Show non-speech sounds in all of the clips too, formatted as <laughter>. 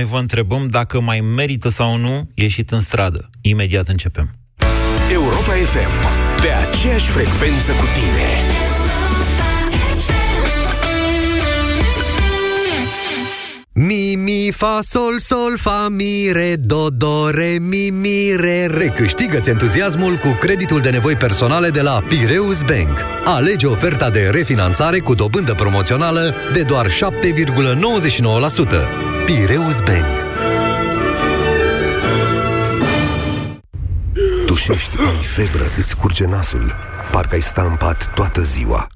Noi vă întrebăm dacă mai merită sau nu ieșit în stradă. Imediat începem. Europa FM. Pe aceeași frecvență cu tine. Mi, mi, fa, sol, sol, fa, mi, re, do, do, re, mi, mi, re, re. Câștigă-ți entuziasmul cu creditul de nevoi personale de la Pireus Bank. Alege oferta de refinanțare cu dobândă promoțională de doar 7,99%. Pireus Bank. Tușești, ai febră, îți curge nasul. Parcă ai sta în pat toată ziua.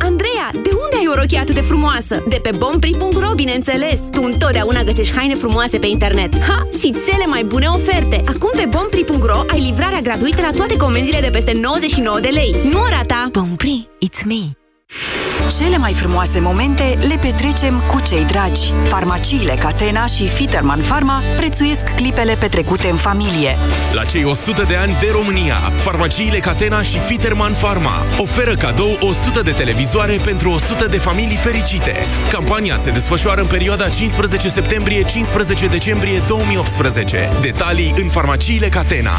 Andreea, de unde ai o rochie atât de frumoasă? De pe bompri.ro, bineînțeles! Tu întotdeauna găsești haine frumoase pe internet. Ha! Și cele mai bune oferte! Acum pe bompri.ro ai livrarea gratuită la toate comenzile de peste 99 de lei. Nu o rata! Bompri, it's me! Cele mai frumoase momente le petrecem cu cei dragi. Farmaciile Catena și Fiterman Pharma prețuiesc clipele petrecute în familie. La cei 100 de ani de România, farmaciile Catena și Fiterman Pharma oferă cadou 100 de televizoare pentru 100 de familii fericite. Campania se desfășoară în perioada 15 septembrie-15 decembrie 2018. Detalii în farmaciile Catena.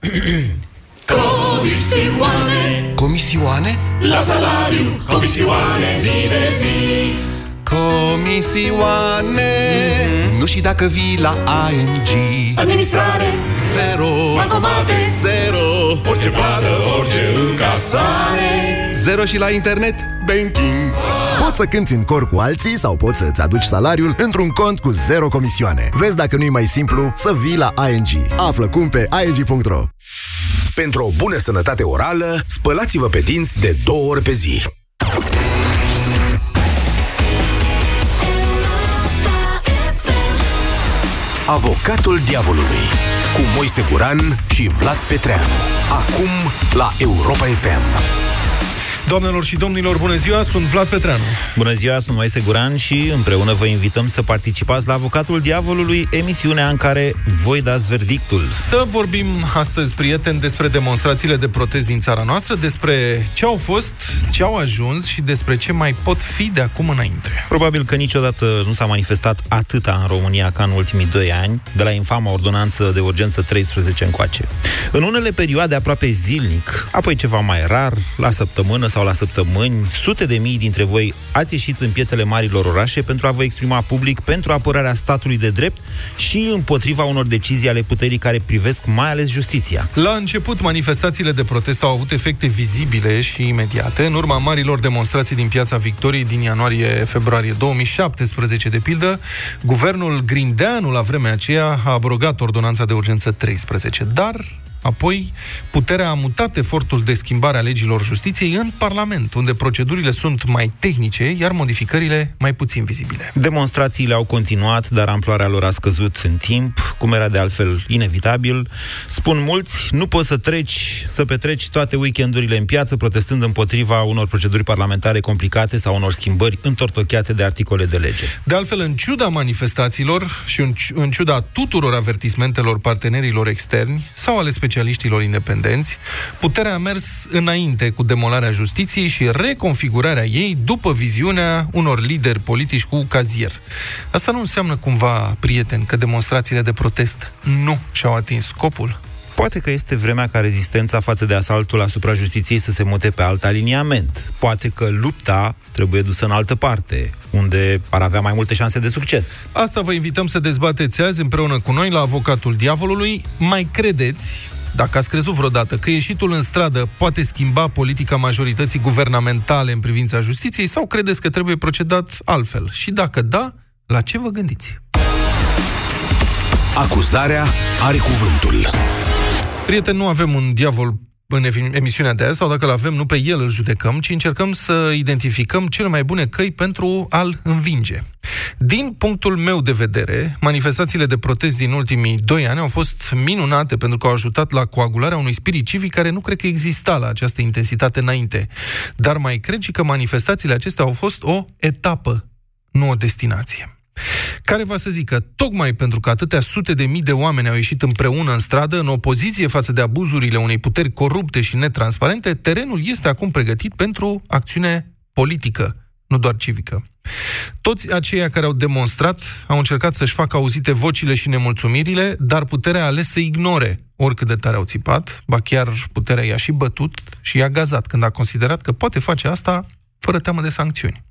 <clears throat> Comisioane. Comisioane? La salariu Comisioane zi de zi. Comisioane. Mm-hmm. Nu și dacă vii la ING Administrare. Zero. Bankomate Zero. Orice plată, orice încasare. Zero și la internet Banking. Poți să cânti în cor cu alții sau poți să-ți aduci salariul într-un cont cu zero comisioane. Vezi dacă nu e mai simplu să vii la ING. Află cum pe ing.ro Pentru o bună sănătate orală, spălați-vă pe dinți de două ori pe zi. Avocatul diavolului cu Moise Guran și Vlad Petreanu. Acum la Europa FM. Doamnelor și domnilor, bună ziua, sunt Vlad Petreanu. Bună ziua, sunt Moise Guran și împreună vă invităm să participați la Avocatul Diavolului, emisiunea în care voi dați verdictul. Să vorbim astăzi, prieteni, despre demonstrațiile de protest din țara noastră, despre ce au fost, ce au ajuns și despre ce mai pot fi de acum înainte. Probabil că niciodată nu s-a manifestat atâta în România ca în ultimii doi ani, de la infama ordonanță de urgență 13 încoace. În unele perioade aproape zilnic, apoi ceva mai rar, la săptămână sau la săptămâni, sute de mii dintre voi ați ieșit în piețele marilor orașe pentru a vă exprima public pentru apărarea statului de drept și împotriva unor decizii ale puterii care privesc mai ales justiția. La început, manifestațiile de protest au avut efecte vizibile și imediate, în urma marilor demonstrații din Piața Victoriei din ianuarie-februarie 2017, de pildă, guvernul Grindeanu la vremea aceea a abrogat ordonanța de urgență 13, dar Apoi, puterea a mutat efortul de schimbare a legilor justiției în Parlament, unde procedurile sunt mai tehnice, iar modificările mai puțin vizibile. Demonstrațiile au continuat, dar amploarea lor a scăzut în timp, cum era de altfel inevitabil. Spun mulți, nu poți să treci, să petreci toate weekendurile în piață protestând împotriva unor proceduri parlamentare complicate sau unor schimbări întortocheate de articole de lege. De altfel, în ciuda manifestațiilor și în, în ciuda tuturor avertismentelor partenerilor externi sau ale specialiștilor independenți, puterea a mers înainte cu demolarea justiției și reconfigurarea ei după viziunea unor lideri politici cu cazier. Asta nu înseamnă cumva, prieten, că demonstrațiile de protest nu și-au atins scopul? Poate că este vremea ca rezistența față de asaltul asupra justiției să se mute pe alt aliniament. Poate că lupta trebuie dusă în altă parte, unde ar avea mai multe șanse de succes. Asta vă invităm să dezbateți azi împreună cu noi la Avocatul Diavolului. Mai credeți dacă ați crezut vreodată că ieșitul în stradă poate schimba politica majorității guvernamentale în privința justiției sau credeți că trebuie procedat altfel? Și dacă da, la ce vă gândiți? Acuzarea are cuvântul. Prieten, nu avem un diavol în emisiunea de azi, sau dacă îl avem, nu pe el îl judecăm, ci încercăm să identificăm cele mai bune căi pentru a-l învinge. Din punctul meu de vedere, manifestațiile de protest din ultimii doi ani au fost minunate pentru că au ajutat la coagularea unui spirit civic care nu cred că exista la această intensitate înainte. Dar mai cred și că manifestațiile acestea au fost o etapă, nu o destinație care va să zică, tocmai pentru că atâtea sute de mii de oameni au ieșit împreună în stradă, în opoziție față de abuzurile unei puteri corupte și netransparente, terenul este acum pregătit pentru acțiune politică, nu doar civică. Toți aceia care au demonstrat au încercat să-și facă auzite vocile și nemulțumirile, dar puterea a ales să ignore oricât de tare au țipat, ba chiar puterea i-a și bătut și i-a gazat când a considerat că poate face asta fără teamă de sancțiuni.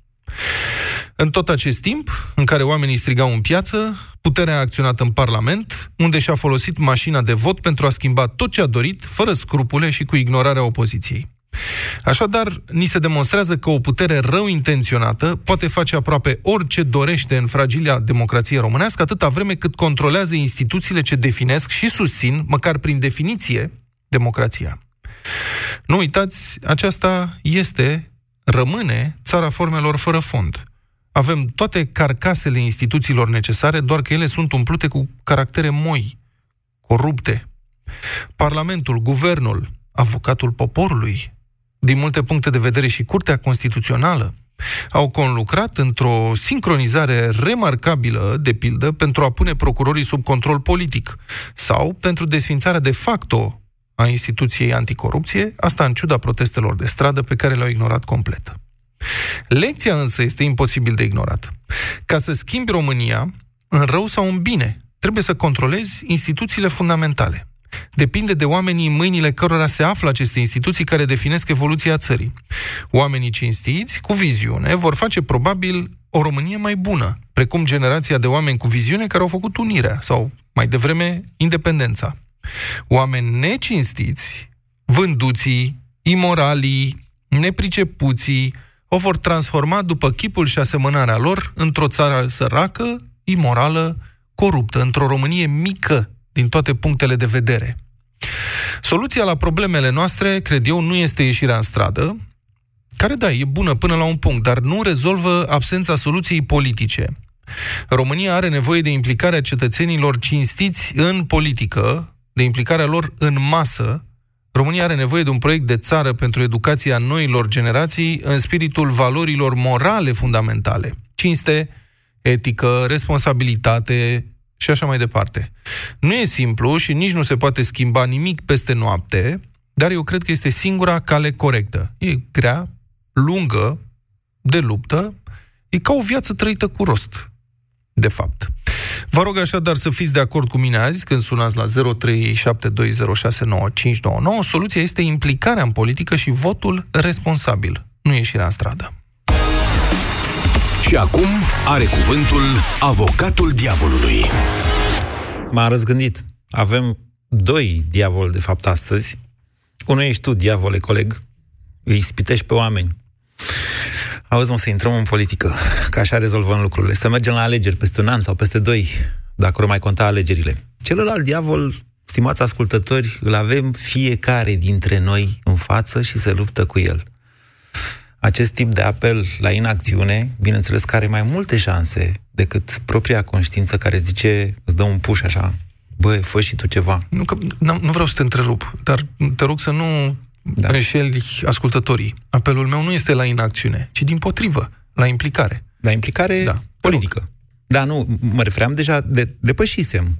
În tot acest timp, în care oamenii strigau în piață, puterea a acționat în Parlament, unde și-a folosit mașina de vot pentru a schimba tot ce a dorit, fără scrupule și cu ignorarea opoziției. Așadar, ni se demonstrează că o putere rău intenționată poate face aproape orice dorește în fragilia democrație românească, atâta vreme cât controlează instituțiile ce definesc și susțin, măcar prin definiție, democrația. Nu uitați, aceasta este, rămâne, țara formelor fără fond avem toate carcasele instituțiilor necesare, doar că ele sunt umplute cu caractere moi, corupte. Parlamentul, guvernul, avocatul poporului, din multe puncte de vedere și Curtea Constituțională, au conlucrat într-o sincronizare remarcabilă, de pildă, pentru a pune procurorii sub control politic sau pentru desfințarea de facto a instituției anticorupție, asta în ciuda protestelor de stradă pe care le-au ignorat complet. Lecția însă este imposibil de ignorat. Ca să schimbi România, în rău sau în bine, trebuie să controlezi instituțiile fundamentale. Depinde de oamenii în mâinile cărora se află aceste instituții care definesc evoluția țării. Oamenii cinstiți, cu viziune, vor face probabil o Românie mai bună, precum generația de oameni cu viziune care au făcut unirea sau, mai devreme, independența. Oameni necinstiți, vânduții, imoralii, nepricepuții, o vor transforma după chipul și asemănarea lor într-o țară săracă, imorală, coruptă, într-o Românie mică din toate punctele de vedere. Soluția la problemele noastre, cred eu, nu este ieșirea în stradă, care, da, e bună până la un punct, dar nu rezolvă absența soluției politice. România are nevoie de implicarea cetățenilor cinstiți în politică, de implicarea lor în masă, România are nevoie de un proiect de țară pentru educația noilor generații în spiritul valorilor morale fundamentale. Cinste, etică, responsabilitate și așa mai departe. Nu e simplu și nici nu se poate schimba nimic peste noapte, dar eu cred că este singura cale corectă. E grea, lungă, de luptă, e ca o viață trăită cu rost, de fapt. Vă rog așadar să fiți de acord cu mine azi când sunați la 0372069599. Soluția este implicarea în politică și votul responsabil, nu ieșirea în stradă. Și acum are cuvântul avocatul diavolului. M-a răzgândit. Avem doi diavoli, de fapt, astăzi. Unul ești tu, diavole, coleg. Îi spitești pe oameni. Auzi, mă, să intrăm în politică, că așa rezolvăm lucrurile. Să mergem la alegeri peste un an sau peste doi, dacă nu mai conta alegerile. Celălalt diavol, stimați ascultători, îl avem fiecare dintre noi în față și se luptă cu el. Acest tip de apel la inacțiune, bineînțeles, că are mai multe șanse decât propria conștiință care zice, îți dă un puș așa, băi, fă și tu ceva. Nu, că, nu vreau să te întrerup, dar te rog să nu da. înșeli ascultătorii. Apelul meu nu este la inacțiune, ci din potrivă, la implicare. La implicare da. politică. Da, nu, mă refeream deja, de, depășisem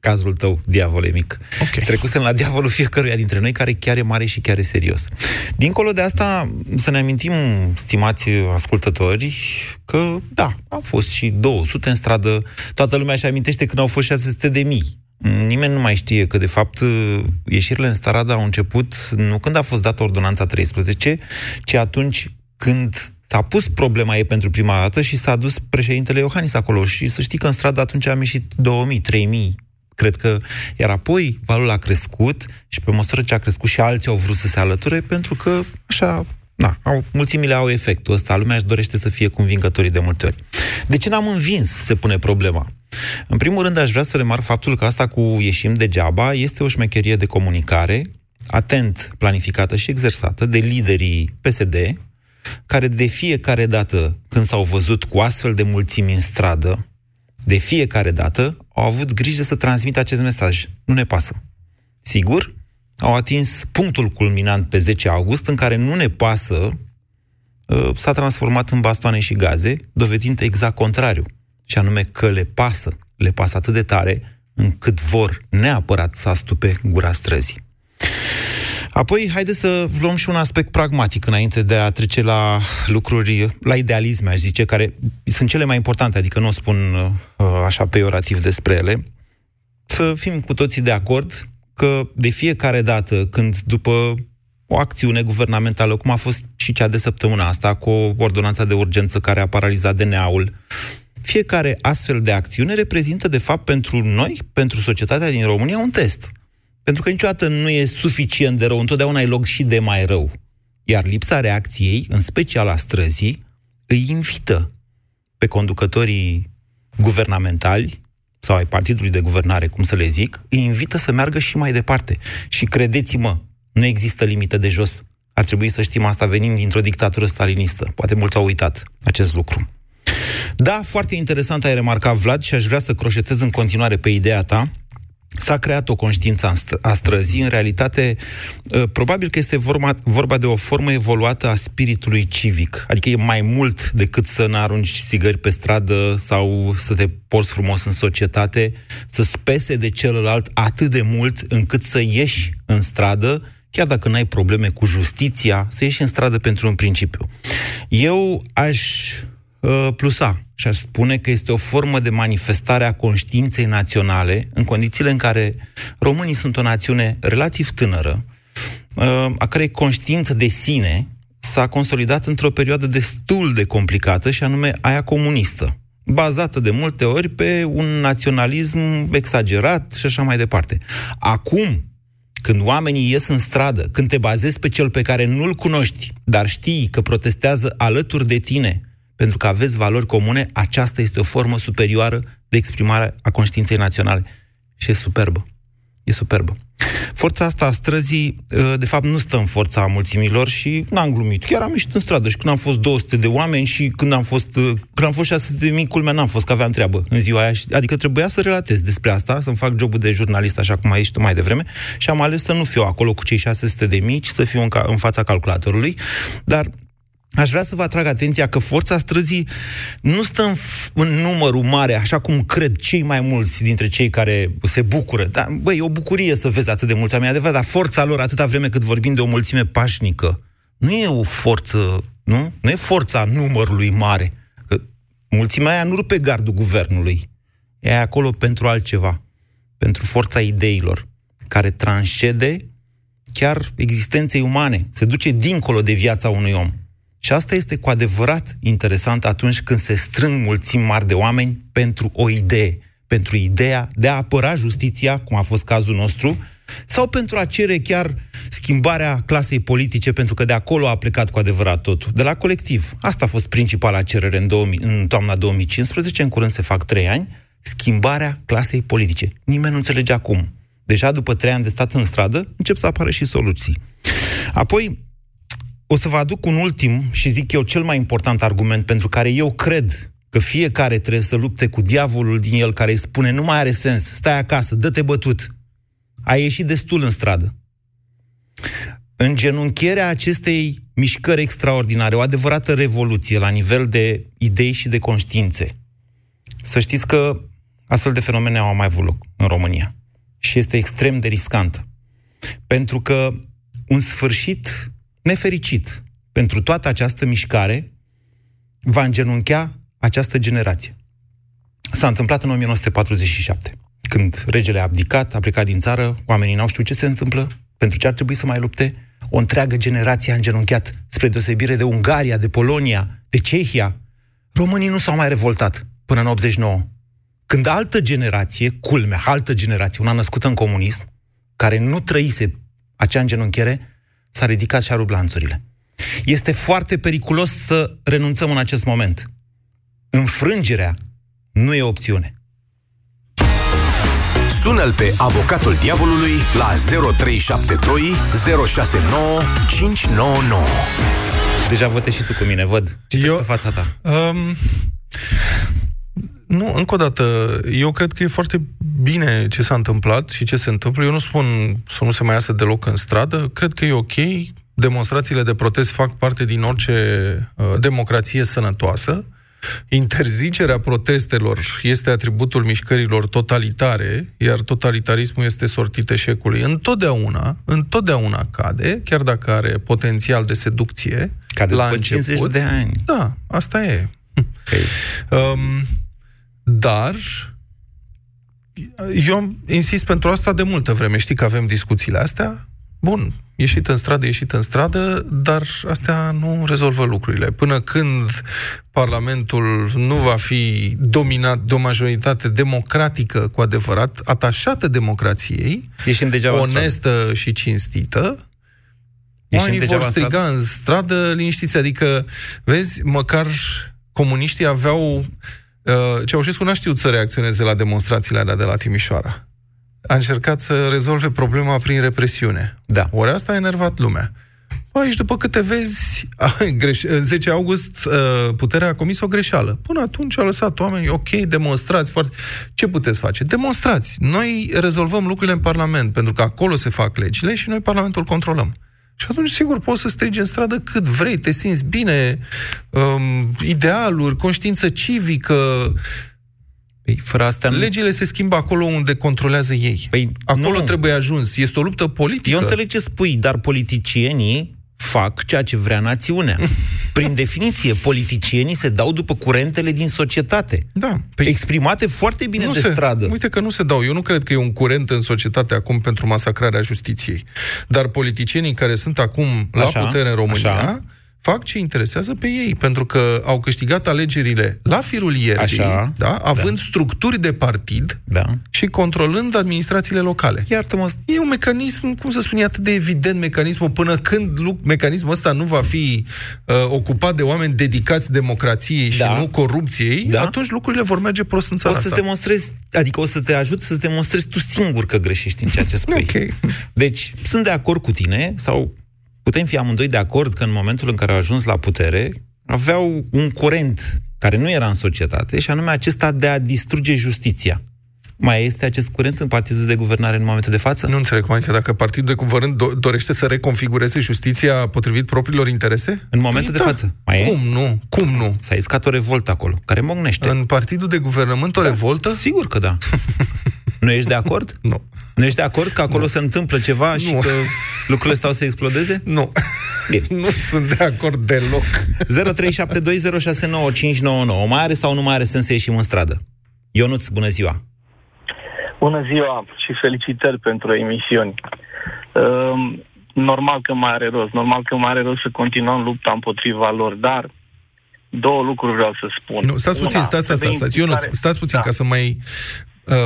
cazul tău, diavole mic. Okay. Trecusem la diavolul fiecăruia dintre noi, care chiar e mare și chiar e serios. Dincolo de asta, să ne amintim, stimați ascultători, că, da, au fost și 200 în stradă, toată lumea și amintește când au fost 600 de mii Nimeni nu mai știe că, de fapt, ieșirile în stradă au început nu când a fost dată ordonanța 13, ci atunci când s-a pus problema ei pentru prima dată și s-a dus președintele Iohannis acolo. Și să știi că în stradă atunci am ieșit 2000, 3000, cred că, iar apoi valul a crescut și pe măsură ce a crescut și alții au vrut să se alăture, pentru că așa na, au, mulțimile au efectul ăsta, lumea își dorește să fie convingătorii de multe ori. De ce n-am învins, se pune problema? În primul rând, aș vrea să remarc faptul că asta cu ieșim degeaba este o șmecherie de comunicare atent planificată și exersată de liderii PSD, care de fiecare dată când s-au văzut cu astfel de mulțimi în stradă, de fiecare dată au avut grijă să transmită acest mesaj. Nu ne pasă. Sigur, au atins punctul culminant pe 10 august, în care nu ne pasă uh, s-a transformat în bastoane și gaze, dovedind exact contrariu. Și anume că le pasă, le pasă atât de tare, încât vor neapărat să astupe gura străzii. Apoi, haideți să luăm și un aspect pragmatic înainte de a trece la lucruri, la idealisme, aș zice, care sunt cele mai importante, adică nu o spun uh, așa peiorativ despre ele. Să fim cu toții de acord că de fiecare dată când după o acțiune guvernamentală, cum a fost și cea de săptămâna asta, cu o ordonanță de urgență care a paralizat DNA-ul, fiecare astfel de acțiune reprezintă, de fapt, pentru noi, pentru societatea din România, un test. Pentru că niciodată nu e suficient de rău, întotdeauna e loc și de mai rău. Iar lipsa reacției, în special a străzii, îi invită pe conducătorii guvernamentali sau ai partidului de guvernare, cum să le zic, îi invită să meargă și mai departe. Și credeți-mă, nu există limită de jos. Ar trebui să știm asta venind dintr-o dictatură stalinistă. Poate mulți au uitat acest lucru. Da, foarte interesant ai remarcat, Vlad, și aș vrea să croșetez în continuare pe ideea ta. S-a creat o conștiință a străzii, în realitate, ă, probabil că este vorba, vorba de o formă evoluată a spiritului civic. Adică e mai mult decât să n-arunci țigări pe stradă sau să te porți frumos în societate, să spese de celălalt atât de mult încât să ieși în stradă, chiar dacă n-ai probleme cu justiția, să ieși în stradă pentru un principiu. Eu aș uh, plusa și aș spune că este o formă de manifestare a conștiinței naționale în condițiile în care românii sunt o națiune relativ tânără, uh, a cărei conștiință de sine s-a consolidat într-o perioadă destul de complicată și anume aia comunistă, bazată de multe ori pe un naționalism exagerat și așa mai departe. Acum, când oamenii ies în stradă, când te bazezi pe cel pe care nu-l cunoști, dar știi că protestează alături de tine, pentru că aveți valori comune, aceasta este o formă superioară de exprimare a conștiinței naționale. Și e superbă. E superbă. Forța asta a străzii, ă, de fapt, nu stă în forța a mulțimilor și n-am glumit. Chiar am ieșit în stradă și când am fost 200 de oameni și când am fost, ă, când am fost 600 de mii, culmea n-am fost, că aveam treabă în ziua aia. Adică trebuia să relatez despre asta, să-mi fac jobul de jurnalist, așa cum ai ieșit mai devreme, și am ales să nu fiu acolo cu cei 600 de mii, ci să fiu în, ca, în fața calculatorului. Dar Aș vrea să vă atrag atenția că forța străzii nu stă în, în numărul mare, așa cum cred cei mai mulți dintre cei care se bucură. Dar, băi, e o bucurie să vezi atât de mulți oameni, adevărat, dar forța lor, atâta vreme cât vorbim de o mulțime pașnică, nu e o forță, nu? Nu e forța numărului mare. Că mulțimea aia nu rupe gardul guvernului. E acolo pentru altceva. Pentru forța ideilor, care transcede chiar existenței umane. Se duce dincolo de viața unui om. Și asta este cu adevărat interesant atunci când se strâng mulțimi mari de oameni pentru o idee, pentru ideea de a apăra justiția, cum a fost cazul nostru, sau pentru a cere chiar schimbarea clasei politice, pentru că de acolo a plecat cu adevărat totul, de la colectiv. Asta a fost principala cerere în, 2000, în toamna 2015, în curând se fac trei ani, schimbarea clasei politice. Nimeni nu înțelege cum. Deja după trei ani de stat în stradă, încep să apară și soluții. Apoi, o să vă aduc un ultim și zic eu cel mai important argument pentru care eu cred că fiecare trebuie să lupte cu diavolul din el care îi spune nu mai are sens, stai acasă, dă-te bătut. Ai ieșit destul în stradă. În genunchierea acestei mișcări extraordinare, o adevărată revoluție la nivel de idei și de conștiințe. Să știți că astfel de fenomene au mai avut loc în România. Și este extrem de riscant. Pentru că un sfârșit nefericit pentru toată această mișcare va îngenunchea această generație. S-a întâmplat în 1947, când regele a abdicat, a plecat din țară, oamenii n-au știut ce se întâmplă, pentru ce ar trebui să mai lupte. O întreagă generație a îngenunchiat, spre deosebire de Ungaria, de Polonia, de Cehia. Românii nu s-au mai revoltat până în 89. Când altă generație, culmea, altă generație, una născută în comunism, care nu trăise acea îngenunchiere, s-a ridicat și a rupt lanțurile. Este foarte periculos să renunțăm în acest moment. Înfrângerea nu e opțiune. Sună-l pe avocatul diavolului la 0372 069 599. Deja votezi și tu cu mine, văd. Citește Eu- pe fața ta. Um, nu, încă o dată, eu cred că e foarte bine ce s-a întâmplat și ce se întâmplă. Eu nu spun să nu se mai iasă deloc în stradă. Cred că e ok. Demonstrațiile de protest fac parte din orice uh, democrație sănătoasă. Interzicerea protestelor este atributul mișcărilor totalitare, iar totalitarismul este sortit eșecului. Întotdeauna, întotdeauna cade, chiar dacă are potențial de seducție. Cade la după 50 început. de ani. Da, asta e. Okay. Um, dar eu insist pentru asta de multă vreme. Știi că avem discuțiile astea? Bun, ieșit în stradă, ieșit în stradă, dar astea nu rezolvă lucrurile. Până când Parlamentul nu va fi dominat de o majoritate democratică cu adevărat, atașată democrației, Ieșim degeaba în onestă și cinstită, Ieșim oamenii degeaba vor în striga stradă? în stradă liniștiți. Adică, vezi, măcar comuniștii aveau... Uh, Ceaușescu n-a știut să reacționeze la demonstrațiile alea de la Timișoara. A încercat să rezolve problema prin represiune. Da. Ori asta a enervat lumea. Păi, aici, după câte vezi, a, greș- în 10 august uh, puterea a comis o greșeală. Până atunci a lăsat oamenii, ok, demonstrați foarte... Ce puteți face? Demonstrați. Noi rezolvăm lucrurile în Parlament, pentru că acolo se fac legile și noi Parlamentul controlăm. Și atunci, sigur, poți să strigi în stradă cât vrei, te simți bine, um, idealuri, conștiință civică. Păi, fără asta nu... Legile se schimbă acolo unde controlează ei. Păi, acolo nu. trebuie ajuns. Este o luptă politică. Eu înțeleg ce spui, dar politicienii fac ceea ce vrea națiunea. <laughs> Prin definiție, politicienii se dau după curentele din societate. Da. Păi, exprimate foarte bine nu de se, stradă. Uite că nu se dau. Eu nu cred că e un curent în societate acum pentru masacrarea justiției. Dar politicienii care sunt acum la Așa, putere în România așa. Fac ce interesează pe ei, pentru că au câștigat alegerile la firul ierbii, Așa, da? având structuri de partid Da. și controlând administrațiile locale. Iartă-mă, E un mecanism, cum să spun, e atât de evident mecanismul, până când lu- mecanismul ăsta nu va fi uh, ocupat de oameni dedicați democrației și Da. nu corupției, Da. atunci lucrurile vor merge prost în o țara să-ți asta. demonstrezi, adică o să te ajut să-ți demonstrezi tu singur că greșești în ceea ce <laughs> spui. Ok. Deci, sunt de acord cu tine, sau putem fi amândoi de acord că în momentul în care au ajuns la putere, aveau un curent care nu era în societate, și anume acesta de a distruge justiția. Mai este acest curent în partidul de guvernare în momentul de față? Nu înțeleg cum adică dacă partidul de guvern do- dorește să reconfigureze justiția potrivit propriilor interese? În momentul Păi de față. Mai e? Cum nu? Cum nu? S-a iscat o revoltă acolo, care mocnește. În partidul de guvernământ o revoltă? Sigur că da. <laughs> nu ești de acord? <laughs> Nu. Nu ești de acord că acolo se întâmplă ceva și Nu. că lucrurile stau să explodeze? <laughs> Nu. Bine. <laughs> Nu sunt de acord deloc. 0372069599. Mai are sau nu mai are sens să ieșim în stradă? Ionuț, bună ziua! Bună ziua și felicitări pentru emisiuni. Um, normal că mai are rost, normal că mai are rost să continuăm lupta împotriva lor, dar două lucruri vreau să spun. Nu, stați puțin, Una, stați, stați, să de stați, stați. Ionuț, implicare- stați puțin Da. ca să mai uh,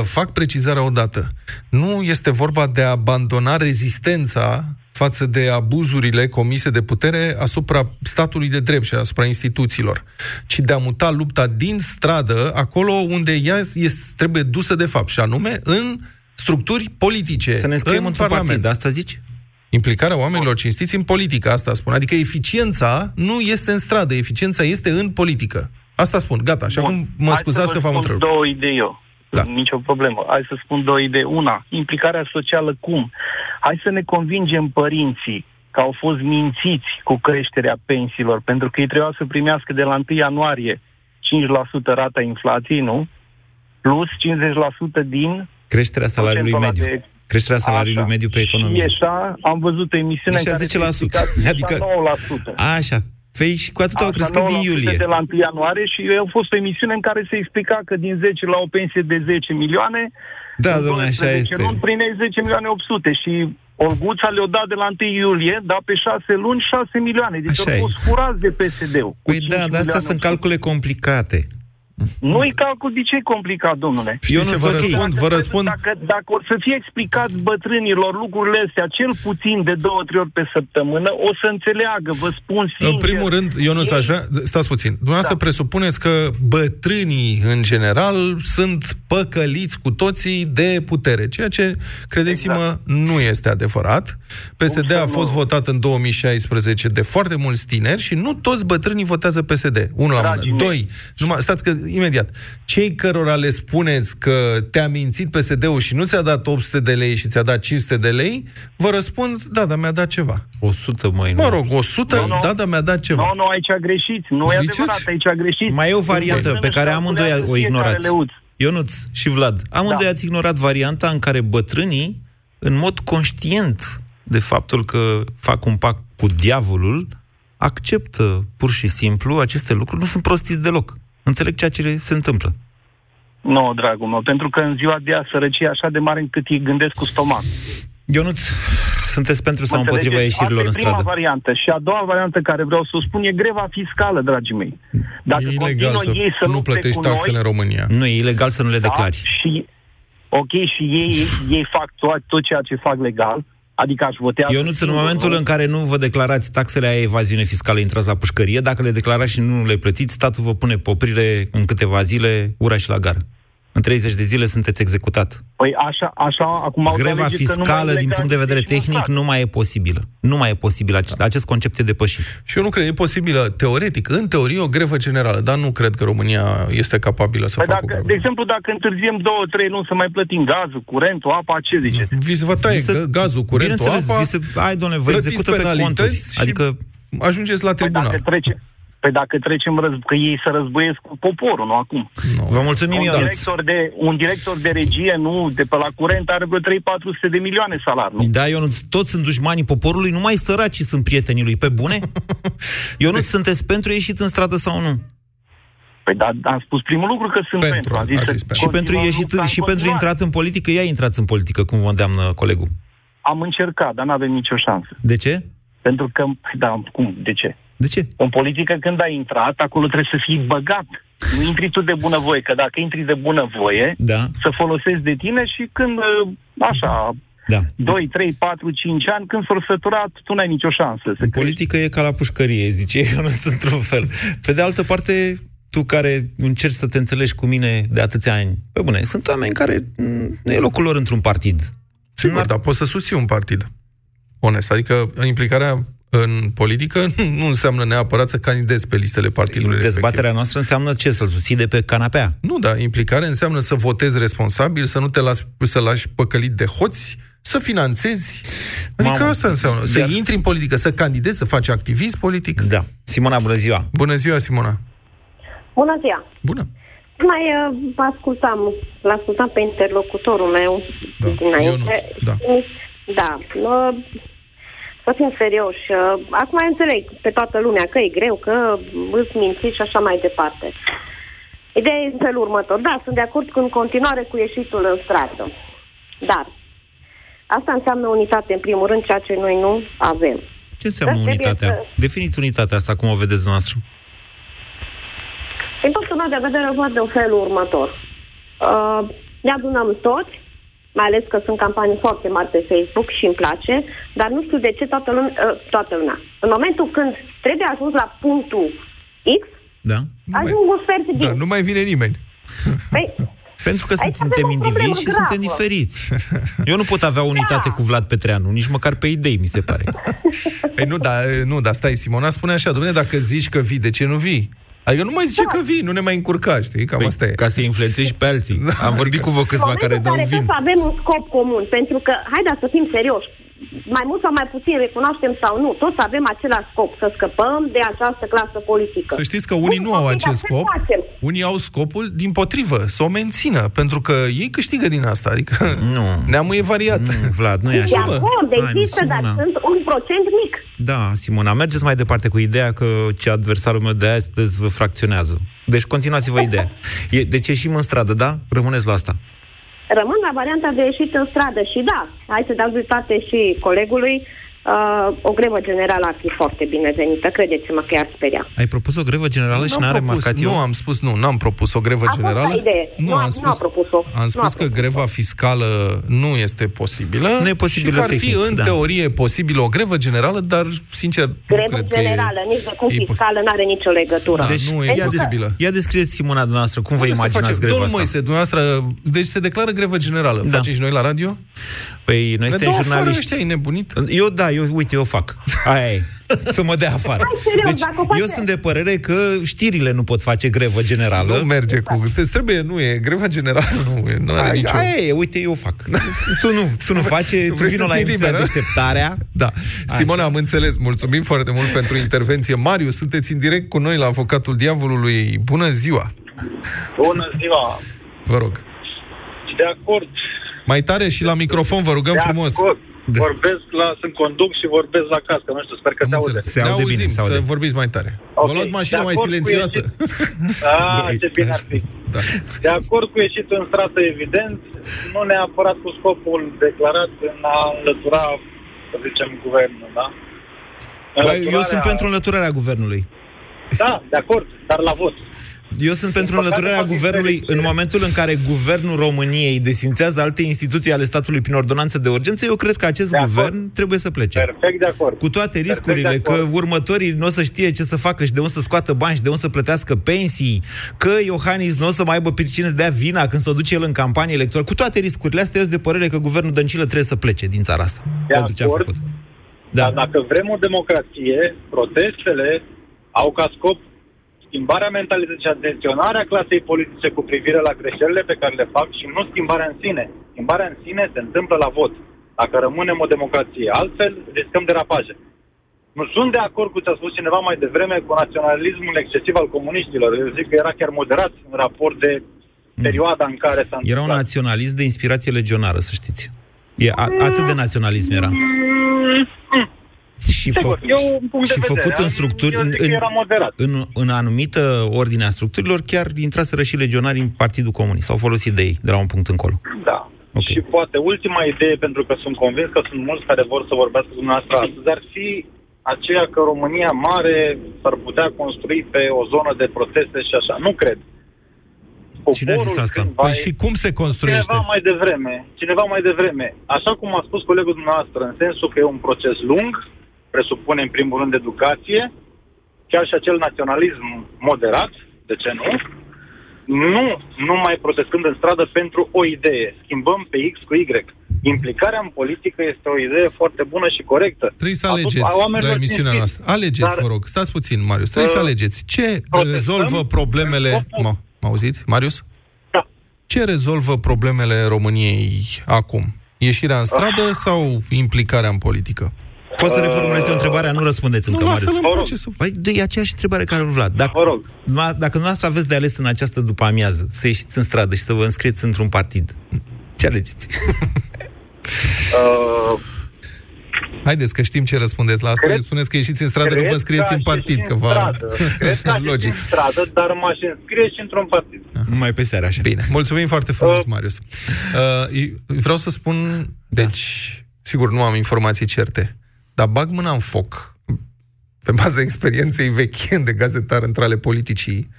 fac precizarea odată. Nu este vorba de a abandona rezistența față de abuzurile comise de putere asupra statului de drept și asupra instituțiilor, ci de a muta lupta din stradă acolo unde ea este, trebuie dusă de fapt, și anume în structuri politice, Să ne înscriem în într-un Parlament. partid, asta zici? Implicarea oamenilor cinstiți în politică, asta spun. Adică eficiența nu este în stradă, eficiența este în politică. Asta spun, gata. Și Bun. acum mă Hai scuzați să că vă v-am spun întrerupt. două idei eu. Da. Nicio problemă. Hai să spun două idei. Una, implicarea socială cum? Hai să ne convingem părinții că au fost mințiți cu creșterea pensiilor, pentru că ei trebuiau să primească de la 1 ianuarie 5% rata inflației, nu? Plus 50% din Creșterea salariului procentul mediu. ăla de- Creșterea salariului Așa. mediu pe Și economie. așa am văzut o emisiune în Ieșea care 10%. se explica Adică- 9%. Așa. Păi și cu atât au Așa, crescut din 9% iulie. de la 1 ianuarie și a fost o emisiune în care se explica că din 10 la o pensie de 10 milioane, Da, în domnule, așa 12 este. luni primeai 10 milioane 800 și Olguța le-o dat de la 1 iulie, dar pe 6 luni 6 milioane. Deci Așa au e. fost furați de PSD-ul. cu Păi 5 da, dar astea milioane sunt 800. calcule complicate. Nu-i calcul, de ce e complicat, domnule? Știți ce vă ok. răspund? Vă răspund... Dacă, dacă o să fie explicat bătrânilor lucrurile astea, cel puțin de două, trei ori pe săptămână, o să înțeleagă, vă spun sincer. În primul rând, eu nu aș vrea... Stați puțin. Dumneavoastră da. presupuneți că bătrânii, în general, sunt păcăliți cu toții de putere, ceea ce, credeți-mă, exact. nu este adevărat. PSD a fost votat în 2016 de foarte mulți tineri și nu toți bătrânii votează PSD. Unul la mână. Doi, numai, stați că, imediat, cei cărora le spuneți că te-a mințit PSD-ul și nu ți-a dat 800 de lei și ți-a dat 500 de lei, vă răspund, da, dar mi-a dat ceva. 100, măi, Mă rog, 100, Nu, nu. da, dar mi-a dat ceva. Nu, nu, aici a greșit. Nu e Ziceți? adevărat, aici a greșit. Mai e o variantă pe care amândoi o ignorați. Leuț. Ionuț și Vlad, amândoi Da. ați ignorat varianta în care bătrânii, în mod conștient de faptul că fac un pact cu diavolul, acceptă pur și simplu aceste lucruri, nu sunt prostiți deloc. Înțeleg ceea ce se întâmplă. Nu, dragul meu, pentru că în ziua de azi sărăcie e așa de mare încât îi gândesc cu stomac. Ionuț, sunteți pentru sau Mă împotriva înțelegeți? ieșirilor în Asta e prima stradă? variantă. Și a doua variantă care vreau să o spun e greva fiscală, dragii mei. Dacă e ilegal continuă să ei să nu lupte plătești cu taxele noi, în România. Nu, e ilegal să nu le declari. Da, și, ok, și ei, ei fac tot, tot ceea ce fac legal, adică aș votează... Ionuț, în singur, momentul nu? în care nu vă declarați taxele aia evaziune fiscală, intrați la pușcărie, dacă le declarați și nu le plătiți, statul vă pune poprire în câteva zile, ura și la gară. În 30 de zile sunteți executat. Păi așa, așa, acum au Greva lege că nu mai fiscală, din legați punct de vedere deci nu tehnic, fac. nu mai e posibilă. Nu mai e posibil. Acest, acest concept e depășit. Și eu nu cred, e posibilă, teoretic, în teorie, o grevă generală, dar nu cred că România este capabilă să Păi facă o dacă, grevă. de exemplu, dacă întârziem două, trei luni să mai plătim gazul, curentul, apa, ce ziceți? Vi se vă taie Vi se- se, gazul, curentul, Bineînțeles, apa, vi se, hai, domnule, vă plătiți execută pe penalități conturi. și Adică, ajungeți la Păi tribunal. dacă, trece, păi dacă trecem răz, că ei să războiesc cu poporul, nu acum. vă mulțumim, Un Ionuț. director, de, un director de regie, nu, de pe la curent, are vreo 3-400 de milioane salar, nu? Da, Ionuț, toți sunt dușmanii poporului, numai săracii sunt prietenii lui. Pe bune? <laughs> Ionuț, sunteți pentru ieșit în stradă sau nu? Păi da, am spus primul lucru că sunt Pentru, pentru. Am zis a să zis pentru. Și pentru continuăm ieșit, lupta în și pentru continuare. intrat în politică, ia intrați în politică, cum vă îndeamnă colegul. Am încercat, dar nu avem nicio șansă. De ce? Pentru că, da, cum, de ce? De ce? În politică, când ai intrat, acolo trebuie să fii băgat. Nu intri tu de bunăvoie, că dacă intri de bunăvoie, Da, să folosești de tine și când, ă, așa, da. 2, 3, 4, 5 ani, când s-au săturat, tu n-ai nicio șansă să În crești. politică e ca la pușcărie, zice <laughs> Ionuț într-un fel. Pe de altă parte, tu care încerci să te înțelegi cu mine de atâția ani, pe bune, sunt oameni care m, nu e locul lor într-un partid. Sigur, dar poți să susții un partid. Onest. Adică implicarea în politică <laughs> nu înseamnă neapărat să candidezi pe listele partidului respectiv. Dezbaterea noastră înseamnă ce? Să-l susții de pe canapea. Nu, da, implicare înseamnă să votezi responsabil, să nu te lași, să lași păcălit de hoți, să finanțezi. Adică Mamă, asta înseamnă. Să iar- intri în politică, să candidezi, să faci activism politic. Da. Simona, bună ziua! Bună ziua, Simona. Bună ziua! Bună. Mai uh, ascultam, l-ascultam pe interlocutorul meu Da, dinainte. Ionuț, da. Da. Uh, să fim serioși. Uh, acum înțeleg pe toată lumea că e greu, că îți minți și așa mai departe. Ideea e în felul următor. Da, sunt de acord cu în continuare cu ieșitul în stradă. Dar asta înseamnă unitate, în primul rând, ceea ce noi nu avem. Ce înseamnă Da, trebuie unitatea? să- Definiți unitatea asta, cum o vedeți noastră. Din punctul meu de vedere, văd în felul următor. Uh, ne adunăm toți, mai ales că sunt campanii foarte mari pe Facebook și îmi place, dar nu știu de ce toată lumea, uh, toată lumea. În momentul când trebuie ajuns la punctul X, Da? ajung un sfert din. Da, nu mai vine nimeni. Păi, <laughs> Pentru că Aici suntem avem o problemă indivizi și gravă. suntem diferiți. <laughs> Eu nu pot avea unitate Da. cu Vlad Petreanu, nici măcar pe idei, mi se pare. Păi nu, dar nu, dar stai, Simona spune așa, domnule, dacă zici că vii, de ce nu vii? Adică nu mai zice că vii, nu ne mai încurca, știi? Cam Păi, asta e. ca să influențezi pe alții. Am vorbit cu vă în câțiva momentul care în dau care vin. trebuie să avem un scop comun, pentru că, haideți să fim serioși, mai mult sau mai puțin recunoaștem sau nu, toți avem același scop, să scăpăm de această clasă politică. Să știți că unii Bun, nu au ok, acest dar ce scop, facem? unii au scopul din potrivă, să o mențină, pentru că ei câștigă din asta, adică Nu. neamul e variat. Nu, Vlad, nu e De așa. mă. acord, Hai, nu, există, dar Simona. sunt un procent mic. Da, Simona, mergeți mai departe cu ideea că ce adversarul meu de astăzi vă fracționează. Deci continuați-vă ideea. E, deci ieșim în stradă, da? Rămâneți la asta. Rămân la varianta de ieșit în stradă și da, hai să dau dreptate și colegului, uh, o grevă generală ar fi foarte binevenită. Credeți-mă că i-ar speria. Ai propus o grevă generală și N-am n-a propus, remarcat eu? Nu am spus, nu, n-am propus o grevă A fost generală. o idee. Nu a- am nu spus, a propus-o. Am Nu spus a că greva fiscală nu este posibilă. Nu e posibilă și că ar fi tehnic, în da. teorie posibilă o grevă generală, dar, sincer, nu Grevă cred că e... generală, nici de cum e fiscală, nu are nicio legătură. Da, Deci, nu e ia, Pentru că- posibilă. ia descrieți, Simona, dumneavoastră, cum vă Unde se imaginați face? greva Domnul asta? Moise, dumneavoastră, deci se declară grevă generală. Da. Facem și noi la radio? Păi noi Ne suntem dau afară jurnaliști. ăștia, ai nebunit? Eu da, eu, uite, eu fac. Aia e. <laughs> Să mă dea afară. Hai, serios, Deci, dacă o face- eu sunt de părere că știrile nu pot face grevă generală. Nu merge cu... Îți trebuie, nu e, greva generală nu e, nu are Aia, nicio... aia e, uite, eu fac. <laughs> tu nu, tu nu faci, tu, vrei vină să la ții emisiunea liberă? deșteptarea. Da. Simona, am înțeles. Mulțumim foarte mult pentru intervenție. Marius, sunteți în direct cu noi la Avocatul Diavolului. Bună ziua! Bună ziua! Vă rog. De acord. Mai tare și la microfon, vă rugăm de frumos. Acord. Vorbesc la, sunt conduc și vorbesc la cască. Nu știu, sper că se aude. Se ne aude auzim, bine, se aude. să vorbiți mai tare. Ok, Vă luați mașina de mai acord cu silențioasă. Ah, ce bine ar fi. Da. De acord cu ieșitul în stradă, evident, nu neapărat cu scopul declarat în a înlătura, să zicem, guvernul, da? Bă, eu Înlăturarea- sunt pentru înlăturarea guvernului. Da, de acord, dar la vot. Eu sunt pentru păcate, înlăturarea fac guvernului diferențe. în momentul în care guvernul României desințează alte instituții ale statului prin ordonanță de urgență. Eu cred că acest De acord. guvern trebuie să plece. Perfect de acord. Cu toate Perfect riscurile, de că acord. următorii nu o să știe ce să facă și de unde să scoată bani și de unde să plătească pensii, că Iohannis nu o să mai aibă pricine să dea vina când se o duce el în campanie electorală. Cu toate riscurile astea, eu sunt de părere că guvernul Dăncilă trebuie să plece din țara asta. De pentru ce a acord. făcut. Dar Da. dacă vrem o democrație, protestele au ca scop schimbarea mentalității și atenționarea clasei politice cu privire la greșelile pe care le fac și nu schimbarea în sine. Schimbarea în sine se întâmplă la vot. Dacă rămânem o democrație, altfel riscăm derapaje. Nu sunt de acord cu ce a spus cineva mai devreme cu naționalismul excesiv al comuniștilor. Eu zic că era chiar moderat în raport de perioada în care s-a Era un întâmplat. naționalist de inspirație legionară, să știți. E a, atât de naționalism era. Și, Sigur, fă, e un punct de și vedere. făcut în structuri, Eu în, zic că în, era moderat. în, în anumită ordine a structurilor, chiar intraseră și legionari în Partidul Comunist. S-au folosit de ei, de la un punct încolo. Da. Ok. Și poate ultima idee, pentru că sunt convins că sunt mulți care vor să vorbească cu dumneavoastră astăzi, ar fi aceea că România mare s-ar putea construi pe o zonă de proteste și așa. Nu cred. Cine a zis Poporul asta? cândva Păi e- și cum se construiește? Cineva mai devreme, cineva mai devreme. Așa cum a spus colegul dumneavoastră, în sensul că e un proces lung, presupune în primul rând educație, chiar și acel naționalism moderat, de ce nu? Nu numai protestând în stradă pentru o idee. Schimbăm pe X cu Y. Implicarea în politică este o idee foarte bună și corectă. Trebuie să A tot- alegeți a oamenilor la emisiunea cinstiți. noastră. Alegeți, Dar- vă rog. Stați puțin, Marius. Trebuie să Uh, alegeți. Ce protestăm rezolvă problemele... în scopul- Mă, mă auziți, Marius? Da. Ce rezolvă problemele României acum? Ieșirea în stradă Ah. sau implicarea în politică? Poți să reformulezi o întrebare, nu răspundeți încă, Nu, Marius. lasă-l în Vă rog. pace să... Păi, de, e aceeași întrebare care lui Vlad. Dacă, Vă rog. nu- dacă noastră aveți de ales în această după amiază, să ieșiți în stradă și să vă înscrieți într-un partid, ce alegeți? <laughs> Uh, Haideți că știm ce răspundeți la asta. Cred- Cred, spuneți că ieșiți în stradă, nu cred vă înscrieți că în aș partid, ieși că în va... stradă. Cred că <laughs> aș ieși Logic. în stradă, dar m-aș înscrie și într-un partid. Numai pe seara, așa. Bine, mulțumim foarte frumos, Marius. Uh, vreau să spun, deci, sigur, nu am informații certe, dar bag mâna în foc, pe baza experienței vechi <laughs> de gazetar între ale politicii,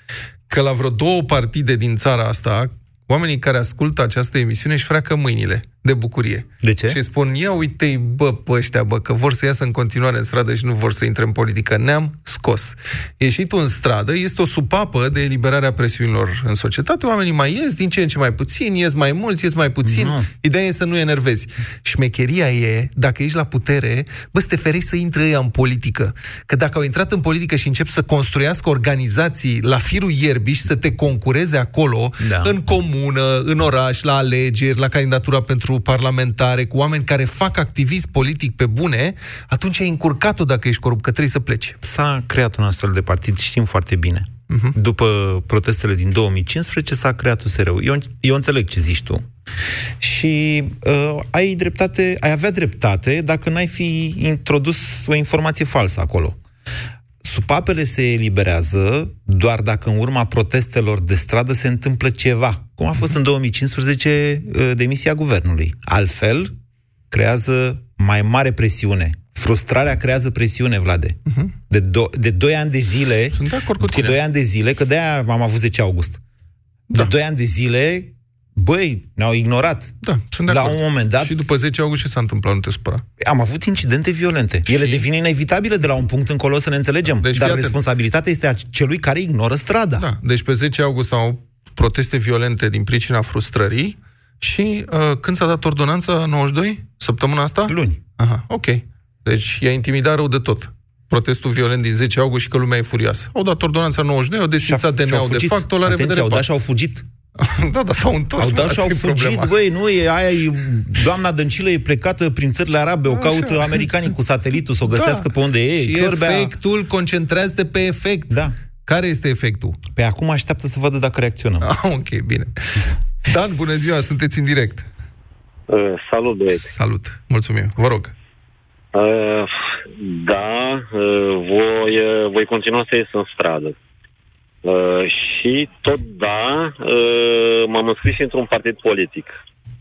că la vreo două partide din țara asta, oamenii care ascultă această emisiune își freacă mâinile de bucurie. De ce? Și spun, ia uite-i, bă, pe ăștia, bă, că vor să iasă în continuare în stradă și nu vor să intre în politică. Ne-am scos. Ieșitul în stradă este o supapă de eliberarea presiunilor în societate. Oamenii mai ies din ce în ce mai puțin, ies mai mulți, ies mai puțin. Nu. Ideea e să nu enervezi. Șmecheria e, dacă ești la putere, bă, să te ferești să intre ăia în politică. Că dacă au intrat în politică și încep să construiască organizații la firul ierbii și să te concureze acolo, Da. în comună, în oraș, la alegeri, la candidatura pentru parlamentare, cu oameni care fac activism politic pe bune, atunci ai încurcat-o dacă ești corupt, că trebuie să pleci. S-a creat un astfel de partid, știm foarte bine. Mhm. După protestele din 2015 s-a creat USR-ul. Eu, eu înțeleg ce zici tu. Și uh, ai dreptate, ai avea dreptate dacă n-ai fi introdus o informație falsă acolo. Supapele se eliberează doar dacă în urma protestelor de stradă se întâmplă ceva, cum a fost în 2015 uh, demisia guvernului. Altfel, creează mai mare presiune Frustrarea creează presiune, Vlade. Uh-huh. De, do- de 2 ani de zile... Sunt de acord cu, cu 2 ani de zile, că de-aia am avut 10 august. Da. De 2 ani de zile, băi, ne-au ignorat. Da, sunt de La acord. un moment dat... Și după 10 august ce s-a întâmplat? Nu te supăra. Am avut incidente violente. Și? Ele devin inevitabile de la un punct încolo să ne înțelegem. Deci, Dar fii atent. responsabilitatea este a celui care ignoră strada. Da, deci pe 10 august au proteste violente din pricina frustrării și uh, când s-a dat ordonanța 92? Săptămâna asta? Luni. Aha, ok. Deci i-a intimidat rău de tot. Protestul violent din 10 august și că lumea e furioasă. Au dat ordonanța 92, au desfințat Și-au DNA-ul de fugit. facto, la Atenție, revedere. au pa. dat și au fugit. <laughs> da, da, s-au întors. Au dat mă, și au asta e fugit, problema. băi, nu, e aia e, doamna Dăncilă e plecată prin țările arabe, o Așa. caută americanii cu satelitul, să o găsească Da. pe unde e, Și ciorbea. efectul, concentrează pe efect. Da. Care este efectul? Pe acum așteaptă să vadă dacă reacționăm. Ah, ok, bine. Dan, bună ziua, sunteți în direct. Uh, salut, băieți. Salut, mulțumim. Vă rog. Uh, da, uh, voi, uh, voi continua să ies în stradă. Uh, și tot da, uh, m-am înscris și într-un partid politic.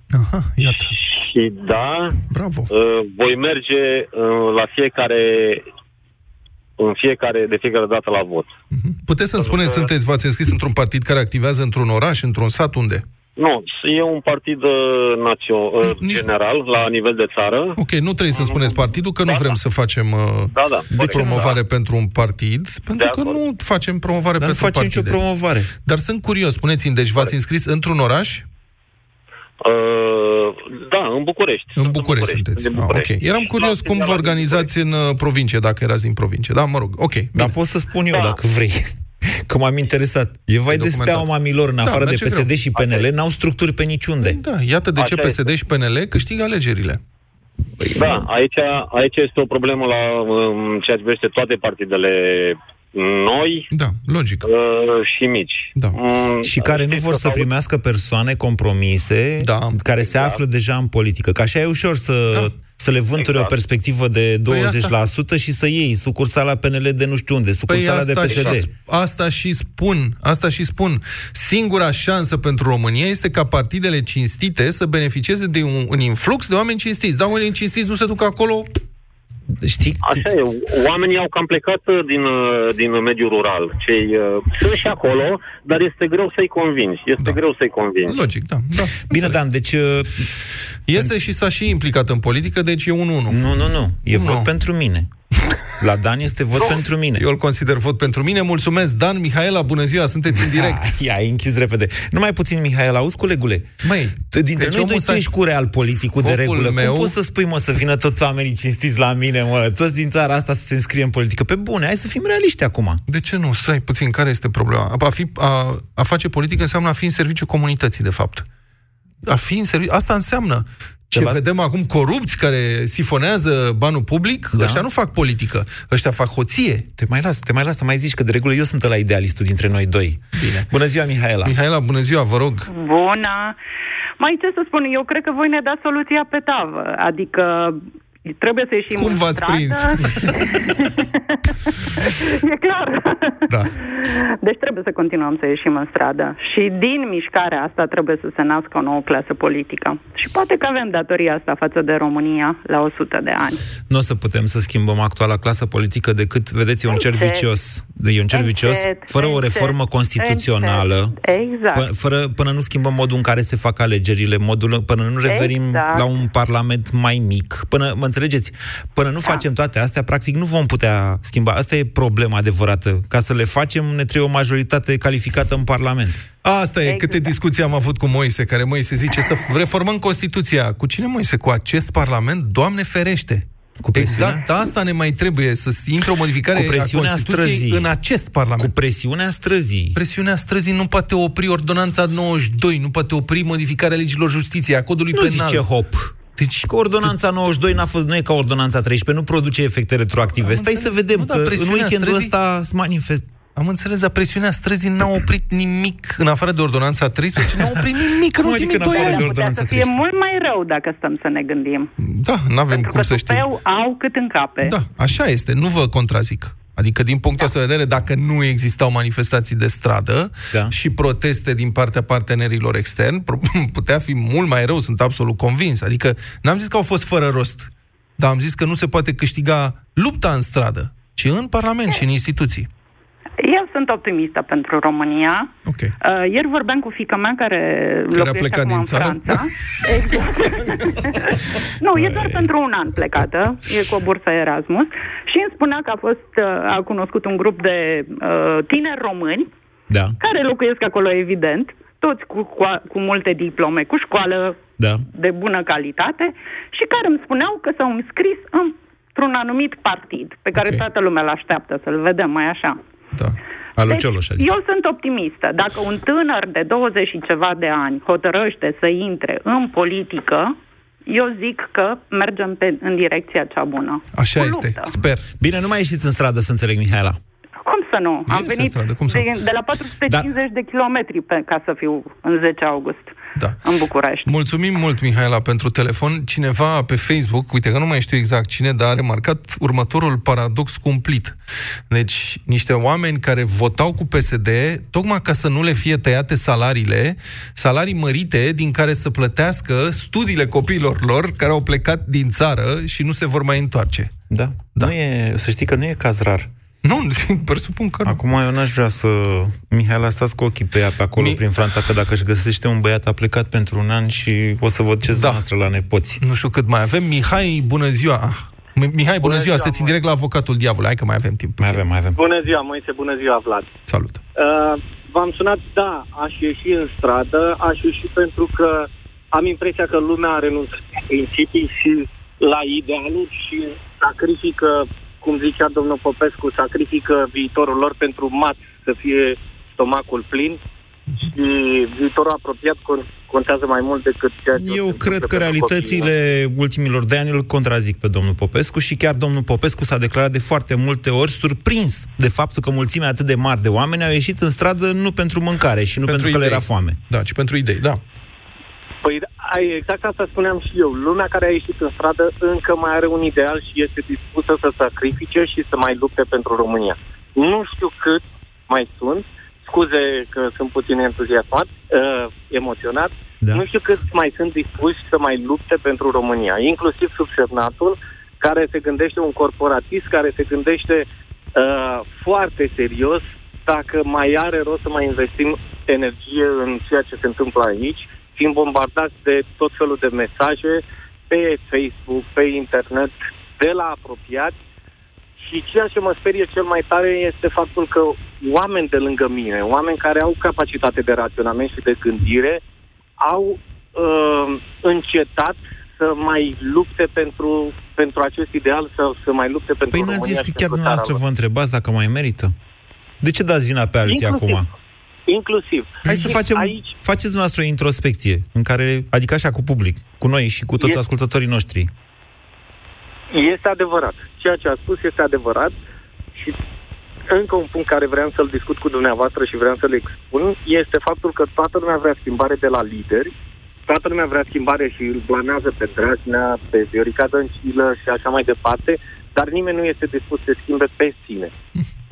Aha, iată. Și da, Bravo. uh, voi merge uh, la fiecare în fiecare, de fiecare dată la vot. Puteți să-mi spuneți, sunteți, v-ați înscris într-un partid care activează într-un oraș, într-un sat, unde? Nu, e un partid uh, națio- uh, general la nivel de țară. Ok, nu trebuie să spuneți partidul, că nu vrem să facem uh, Da, da. de corect, promovare pentru un partid, pentru că acord. nu facem promovare Dar nu pentru facem nicio partide. promovare. Dar sunt curios, spuneți-mi, deci v-ați înscris într-un oraș? Uh, da, în București. În București sunteți. Din Ah, București. ok. Eram curios Și cum la- vă organizați în uh, provincie, dacă erați din provincie. Da, mă rog, ok. Dar pot să spun eu, dacă vrei. Că m-am interesat. E vai de documentat. steaua mamilor, în Da, afară dar de ce PSD greu. și PNL, n-au structuri pe niciunde. Da, iată de ce Așa PSD și PNL câștigă alegerile. Da, aici, aici este o problemă la um, ceea ce privește toate partidele noi Da, logic. uh, și mici. Da. Mm, Și care nu știți vor că să s-au- primească persoane compromise, Da. care se află deja în politică. Că așa e ușor să, Da. Să le vânturi o Exact. perspectivă de 20% și să iei sucursala PNL de nu știu unde, Păi sucursala de asta PSD. și, asta și spun, asta și spun. Singura șansă pentru România este ca partidele cinstite să beneficieze de un, un influx de oameni cinstiți. Dar oamenii cinstiți nu se duc acolo. Știi? Așa e, oamenii au cam plecat uh, din, uh, din mediul rural. Cei, uh, sunt și acolo, dar este greu să-i convingi. Este Da. greu să-i convingi. Logic, da. da Bine, înțeleg. Dan, deci... uh, Iese și s-a și implicat în politică, deci e un 1. Nu, nu, nu. E Nu. vot pentru mine. La Dan este vot pentru mine. Eu îl consider vot pentru mine. Mulțumesc, Dan, Mihaela, bună ziua, sunteți în direct. Ah, Ia, ai închis repede. Numai puțin, Mihail, auzi, colegule? Măi, Dintre deci noi doi omul tu s-a- ești cu real politicul de Scopul regulă. meu- Cum poți să spui, mă, să vină toți oamenii cinstiți la mine, mă, toți din țara asta să se înscrie în politică? Pe bune, hai să fim realiști acum. De ce nu? Stai puțin, care este problema? A, fi, a, a face politică înseamnă a fi în serviciu comunității, de fapt. A fi în serviciu... Asta înseamnă ce las- vedem acum corupți care sifonează banul public, da. Da. ăștia nu fac politică, ăștia fac hoție. Te mai las, te mai las să mai zici că de regulă eu sunt la idealistul dintre noi doi. Bine. Bună ziua, Mihaela. Mihaela, bună ziua, vă rog. Bună! Mai ce să spun, eu cred că voi ne dați soluția pe tavă, adică trebuie să ieșim Cum în v-ați stradă. prins? <laughs> e clar. Da. Deci trebuie să continuăm să ieșim în stradă. Și din mișcarea asta trebuie să se nască o nouă clasă politică. Și poate că avem datoria asta față de România la 100 de ani. Nu o să putem să schimbăm actuala clasă politică decât, vedeți, e un cer Încet. vicios. E un cer Încet, vicios, fără o încet, reformă constituțională, încet. Exact. Pă- fără, până nu schimbăm modul în care se fac alegerile, modul, până nu revenim Exact. la un parlament mai mic, până, mă înțelegeți, până nu Da. facem toate astea, practic nu vom putea schimba. Asta e problema adevărată. Ca să le facem, ne trebuie o majoritate calificată în parlament. Asta e, Exact. câte discuții am avut cu Moise, care Moise zice să reformăm Constituția. Cu cine, Moise? Cu acest Parlament? Doamne ferește! Cu presiunea? Exact asta ne mai trebuie, să intre o modificare Cu presiunea a Constituției străzii. în acest Parlament. Cu presiunea străzii. Presiunea străzii nu poate opri ordonanța 92, nu poate opri modificarea legilor justiției, a codului Nu penal. zice hop. Deci, Că ordonanța 92 n-a fost, nu e ca ordonanța 13, nu produce efecte retroactive. Stai să vedem, Nu, dar că în presiunea weekendul străzii- ăsta se manifest. am înțeles, dar presiunea străzii n-a oprit nimic, în afară de ordonanța 13, n-a oprit nimic în Cum adică ultimii în doi afară ani. de Ar putea ordonanța să fie 13? mult mai rău dacă stăm să ne gândim. Da, n-avem Pentru cum că să știm. tupeu au cât în cape. Da, așa este, nu vă contrazic. Adică, din punctul ăsta de vedere, dacă nu existau manifestații de stradă Da. și proteste din partea partenerilor externi, pro- <laughs> putea fi mult mai rău, sunt absolut convins. Adică, n-am zis că au fost fără rost. dar am zis că nu se poate câștiga lupta în stradă, ci în Parlament și în instituții. Eu sunt optimistă pentru România. Okay. Uh, ieri vorbeam cu fica mea care, Care a locuiește plecat acum din în țară? Franța. Exact. <laughs> nu, e doar pentru un an plecată. E cu o bursă Erasmus. Și îmi spunea că a fost, uh, a cunoscut un grup de uh, tineri români Da, care locuiesc acolo, evident, toți cu, cu, cu multe diplome, cu școală da. de bună calitate și care îmi spuneau că s-au înscris într-un anumit partid pe care Ok. toată lumea îl așteaptă să-l vedem mai așa. Da. Alu Deci, Cioloș, adică. eu sunt optimistă. Dacă un tânăr de 20 și ceva de ani hotărăște să intre în politică, eu zic că mergem pe, în direcția cea bună. Așa Cu este, luptă. sper. Bine, nu mai ieșiți în stradă să înțeleg, Mihaela. Cum să nu? Am Iese în venit stradă, cum să de, nu? de la 450 de kilometri pe, ca să fiu în 10 august Da. în București. Mulțumim mult, Mihaela, pentru telefon. Cineva pe Facebook, uite că nu mai știu exact cine, dar a remarcat următorul paradox cumplit. Deci, niște oameni care votau cu PSD, tocmai ca să nu le fie tăiate salariile, salarii mărite din care să plătească studiile copiilor lor care au plecat din țară și nu se vor mai întoarce. Da. da. Nu e, să știi că nu e caz rar. Nu, <laughs> presupun că nu. Acum eu n-aș vrea să... Mihaela, stați cu ochii pe ea pe acolo, Mi- prin Franța, că dacă își găsește un băiat, a plecat pentru un an și o să văd ce da. noastră la nepoți. Nu știu cât mai avem. Mihai, bună ziua! Ah, Mi- Mihai, bună, bună ziua, ziua, sunteți în măi. direct la avocatul diavolului. Hai că mai avem timp. Mai avem, mai avem. Bună ziua, Moise, bună ziua, Vlad. Salut. Uh, v-am sunat, da, aș ieși în stradă, aș ieși pentru că am impresia că lumea a renunțat la principii și la idealuri și sacrifică, cum zicea domnul Popescu, sacrifică viitorul lor pentru mat să fie stomacul plin și viitorul apropiat con- contează mai mult decât ceea ce... o Eu să cred întâmple că pentru realitățile ultimilor de ani îl contrazic pe domnul Popescu și chiar domnul Popescu s-a declarat de foarte multe ori surprins de faptul că mulțimea atât de mari de oameni au ieșit în stradă nu pentru mâncare și nu pentru, pentru că le idei. era foame. Da, ci pentru idei, da. Păi ai, exact asta spuneam și eu. Lumea care a ieșit în stradă încă mai are un ideal și este dispusă să sacrifice și să mai lupte pentru România. Nu știu cât mai sunt, scuze că sunt puțin entuziasmat, uh, emoționat, Da. nu știu cât mai sunt dispuși să mai lupte pentru România, inclusiv subsemnatul, care se gândește un corporatist, care se gândește uh, foarte serios dacă mai are rost să mai investim energie în ceea ce se întâmplă aici, fiind bombardați de tot felul de mesaje pe Facebook, pe internet, de la apropiați și ceea ce mă sperie cel mai tare este faptul că oameni de lângă mine, oameni care au capacitate de raționament și de gândire, au uh, încetat să mai lupte pentru, pentru acest ideal, să, să mai lupte pentru Păi n-ați România zis că și chiar pentru țara dumneavoastră lor. vă întrebați dacă mai merită? De ce dați vina pe alții Inclusiv. acum? Inclusiv. Hai să facem, Aici faceți dumneavoastră o introspecție, în care, adică așa cu public, cu noi și cu toți E- ascultătorii noștri. Este adevărat. Ceea ce a spus este adevărat și încă un punct care vreau să-l discut cu dumneavoastră și vreau să-l expun este faptul că toată lumea vrea schimbare de la lideri, toată lumea vrea schimbare și îl blamează pe Dragnea, pe Viorica Dăncilă și așa mai departe, dar nimeni nu este dispus să se schimbe pe sine.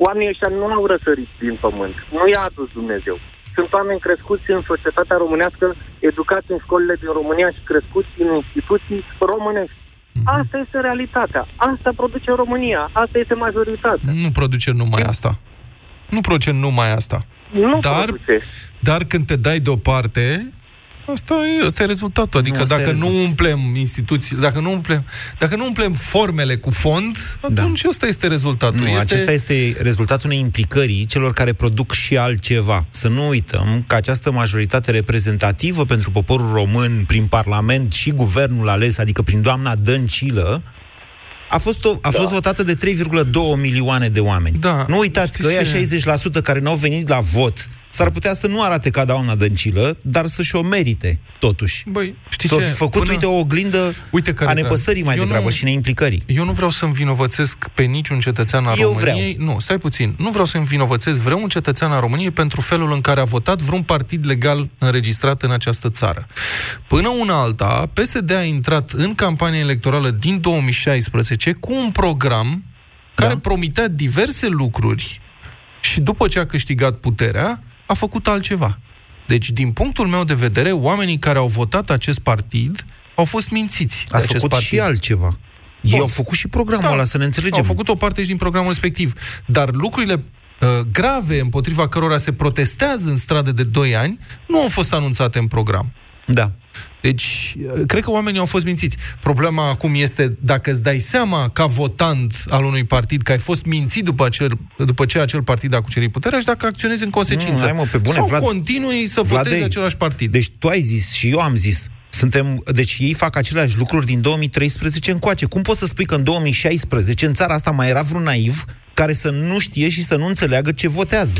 Oamenii ăștia nu au răsărit din pământ, nu i-a adus Dumnezeu. Sunt oameni crescuți în societatea românească, educați în școlile din România și crescuți în instituții românești. Asta este realitatea. Asta produce România. Asta este majoritatea. Nu produce numai asta. Nu produce numai asta. Nu dar, produce. dar când te dai deoparte, asta e, asta e rezultatul. Adică Nu, asta e dacă nu rezultat. umplem instituții, dacă nu umplem, dacă nu umplem formele cu fond, atunci ăsta este rezultatul. Nu, este... acesta este rezultatul unei implicării celor care produc și altceva. Să nu uităm că această majoritate reprezentativă pentru poporul român prin Parlament și guvernul ales, adică prin doamna Dăncilă, a fost, o, a fost votată de 3,2 milioane de oameni. Da, nu uitați că știți ăia 60% care n-au venit la vot s-ar putea să nu arate ca doamna Dăncilă, dar să-și o merite, totuși. Băi, știi S-o ce? fi făcut, Până- uite, o oglindă Uite care a nepăsării mai Eu degrabă nu- și neimplicării. Eu nu vreau să învinovățesc pe niciun cetățean al Eu României. Nu, stai puțin. Nu vreau să învinovățesc vreun cetățean al României pentru felul în care a votat vreun partid legal înregistrat în această țară. Până una alta, PSD a intrat în campania electorală din 2016 cu un program care promitea diverse lucruri și după ce a câștigat puterea, a făcut altceva. Deci, din punctul meu de vedere, oamenii care au votat acest partid au fost mințiți A de acest făcut partid. și altceva. Ei au făcut și programul Da. ăla, să ne înțelegem. Au făcut o parte și din programul respectiv. Dar lucrurile uh, grave împotriva cărora se protestează în stradă de 2 ani nu au fost anunțate în program. Da. Deci, uh, cred că oamenii au fost mințiți. Problema acum este dacă îți dai seama ca votant al unui partid că ai fost mințit după, acel, după ce acel partid a cucerit puterea și dacă acționezi în consecință. Nu, hai mă, pe bune, Sau Vlad. continui să votezi Vladei, același partid. Deci tu ai zis și eu am zis. Suntem, deci ei fac aceleași lucruri din 2013 încoace. Cum poți să spui că în 2016 în țara asta mai era vreun naiv care să nu știe și să nu înțeleagă ce votează?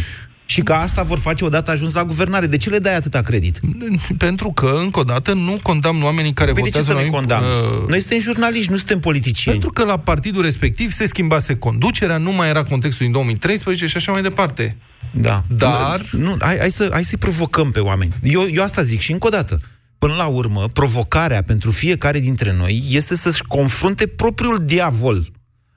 Și că asta vor face odată ajuns la guvernare. De ce le dai atâta credit? Pentru că, încă o dată, nu condamn oamenii care Păi de ce votează să nu la condamn? uh, Noi suntem jurnaliști, nu suntem politicieni. Pentru că la partidul respectiv se schimbase conducerea, nu mai era contextul din 2013 și așa mai departe. Da. Dar... Nu, hai, hai, să, hai să-i provocăm pe oameni. Eu, eu asta zic și încă o dată. Până la urmă, provocarea pentru fiecare dintre noi este să-și confrunte propriul diavol.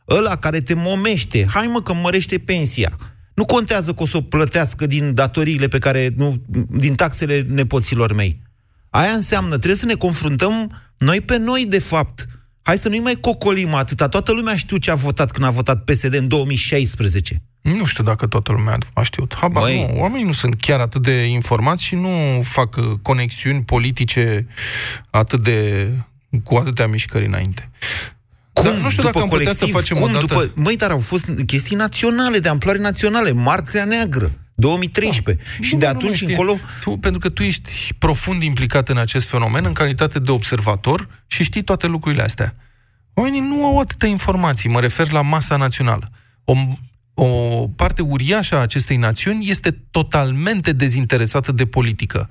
Ăla care te momește. Hai mă că mărește pensia. Nu contează că o să o plătească din datoriile pe care, nu, din taxele nepoților mei. Aia înseamnă, trebuie să ne confruntăm noi pe noi, de fapt. Hai să nu-i mai cocolim atâta. Toată lumea știu ce a votat când a votat PSD în 2016. Nu știu dacă toată lumea a știut. Habar Băi. nu. Oamenii nu sunt chiar atât de informați și nu fac uh, conexiuni politice atât de cu atâtea mișcări înainte. Cum? Dar nu știu după dacă am putea să colectiv, facem cum? o dată... După... Măi, dar au fost chestii naționale, de amploare naționale. Marțea Neagră, 2013. Da. Și Nu, de nu, nu atunci mai știe. încolo... Tu, pentru că tu ești profund implicat în acest fenomen, în calitate de observator și știi toate lucrurile astea. Oamenii nu au atâtea informații, mă refer la masa națională. O, o parte uriașă a acestei națiuni este totalmente dezinteresată de politică.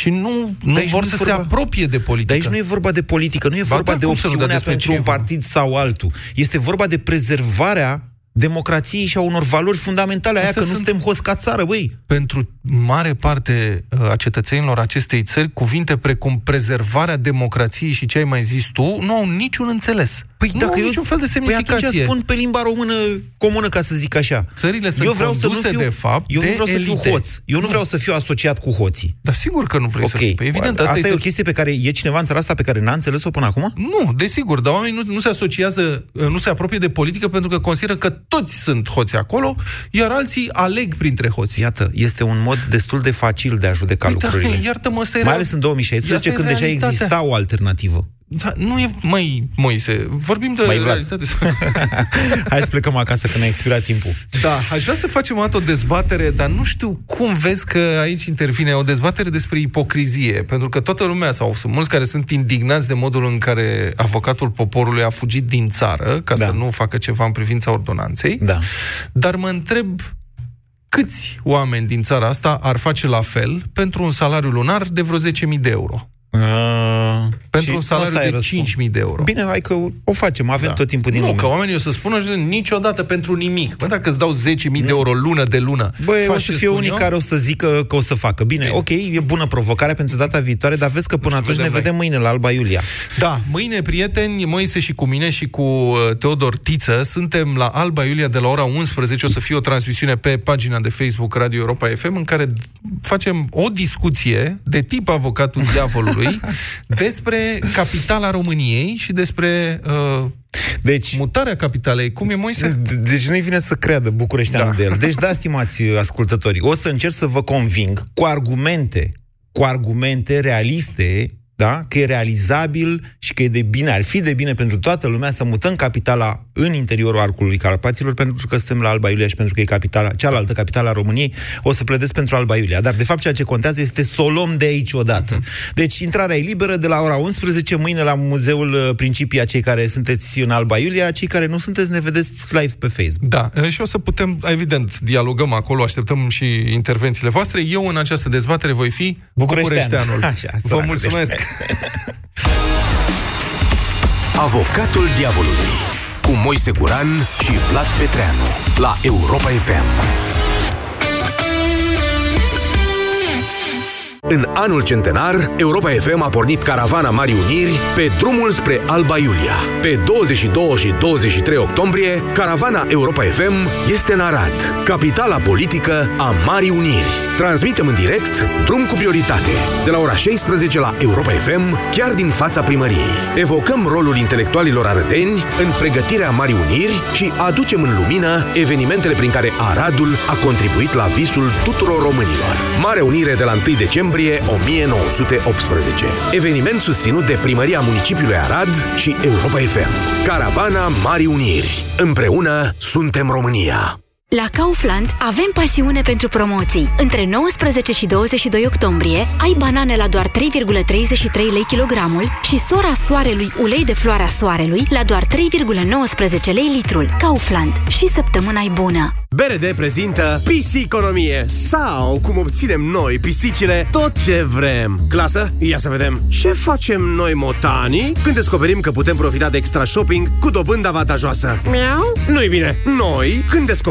Și nu, nu aici vor nu e să vorba- se apropie de politică. Dar aici nu e vorba de politică, nu e Ba vorba da, de cum să nu, dar opțiunea despre pentru ce e un vorba? partid sau altul. Este vorba de prezervarea democrației și a unor valori fundamentale, aia Astea că nu sunt- suntem host ca țară, băi. pentru mare parte uh, a cetățenilor acestei țări, cuvinte precum prezervarea democrației și ce ai mai zis tu, nu au niciun înțeles. Păi nu dacă au eu, niciun fel de Păi semnificație. atunci spun pe limba română comună, ca să zic așa. Țările sunt eu vreau să nu conduse, fiu, de fapt, eu nu de vreau să fiu elite. hoț. Eu nu, Nu. vreau să fiu asociat cu hoții. Dar sigur că nu vrei Ok. să fii. Păi evident, asta, asta este... e o chestie pe care e cineva în țara asta pe care n-a înțeles-o până acum? Nu, desigur, dar oamenii nu, nu se asociază, nu se apropie de politică pentru că consideră că toți sunt hoți acolo, iar alții aleg printre hoți. Iată, este un mod destul de facil de a judeca Păi da, lucrurile. iartă-mă, asta era... Mai ales în 2016, Asta e când deja realitatea. exista o alternativă. Da, nu e, măi, Moise, vorbim de Măi, Vlad. realitate. <laughs> Hai să plecăm acasă că ne-a expirat timpul. Da, aș vrea să facem o dată o dezbatere, dar nu știu cum vezi că aici intervine o dezbatere despre ipocrizie, pentru că toată lumea, sau sunt mulți care sunt indignați de modul în care avocatul poporului a fugit din țară ca Da. să nu facă ceva în privința ordonanței, Da. dar mă întreb câți oameni din țara asta ar face la fel pentru un salariu lunar de vreo 10.000 de euro? Uh, Pentru și un salariu ăsta e de răspuns. 5.000 de euro. Bine, hai că o facem, avem Da. tot timpul din nu, lume. că oamenii o să spună niciodată pentru nimic. Bă, dacă îți dau 10.000 de euro lună de lună, Băi, o faci să ce fie spun unii eu? care o să zică că o să facă. Bine, Bine. ok, e bună provocarea pentru data viitoare, dar vezi că până știu, atunci ne vedem vedem mâine la Alba Iulia. Da, mâine, prieteni, Moise și cu mine și cu uh, Teodor Tiță, suntem la Alba Iulia de la ora 11. O să fie o transmisiune pe pagina de Facebook Radio Europa FM în care facem o discuție de tip avocatul diavolului <laughs> despre capitala României și despre uh, Deci, mutarea capitalei. Cum e, Moise? De- Deci nu-i vine să creadă bucureșteanul Da. de el. Deci da, stimați uh, ascultători, o să încerc să vă conving cu argumente, cu argumente realiste, da? că e realizabil și că e de bine, ar fi de bine pentru toată lumea să mutăm capitala în interiorul arcului Carpaților, pentru că suntem la Alba Iulia și pentru că e capitala, cealaltă capitala a României, o să pledez pentru Alba Iulia. Dar, de fapt, ceea ce contează este să o luăm de aici odată. Deci, intrarea e liberă de la ora 11, mâine la Muzeul uh, Principia, cei care sunteți în Alba Iulia, cei care nu sunteți, ne vedeți live pe Facebook. Da, e, și o să putem, evident, dialogăm acolo, așteptăm și intervențiile voastre. Eu în această dezbatere voi fi Bucureștean. bucureșteanul. <laughs> Așa, Vă săracul mulțumesc! <laughs> Avocatul diavolului cu Moise Guran și Vlad Petreanu la Europa FM. În anul centenar, Europa FM a pornit caravana Marii Uniri pe drumul spre Alba Iulia. Pe 22 și 23 octombrie, caravana Europa FM este în Arad, capitala politică a Marii Uniri. Transmitem în direct Drum cu prioritate, de la ora 16 la Europa FM, chiar din fața primăriei. Evocăm rolul intelectualilor arădeni în pregătirea Marii Uniri și aducem în lumină evenimentele prin care Aradul a contribuit la visul tuturor românilor. Mare Unire de la 1 decembrie 1918. Eveniment susținut de Primăria Municipiului Arad și Europa FM. Caravana Marii Uniri. Împreună suntem România. La Kaufland avem pasiune pentru promoții. Între 19 și 22 octombrie ai banane la doar 3,33 lei kilogramul și sora soarelui ulei de floarea soarelui la doar 3,19 lei litrul. Kaufland. Și săptămâna e bună! BRD prezintă Pisiconomie sau cum obținem noi, pisicile, tot ce vrem. Clasă, ia să vedem. Ce facem noi motanii când descoperim că putem profita de extra shopping cu dobândă avantajoasă? Miau? Nu-i bine. Noi, când descoperim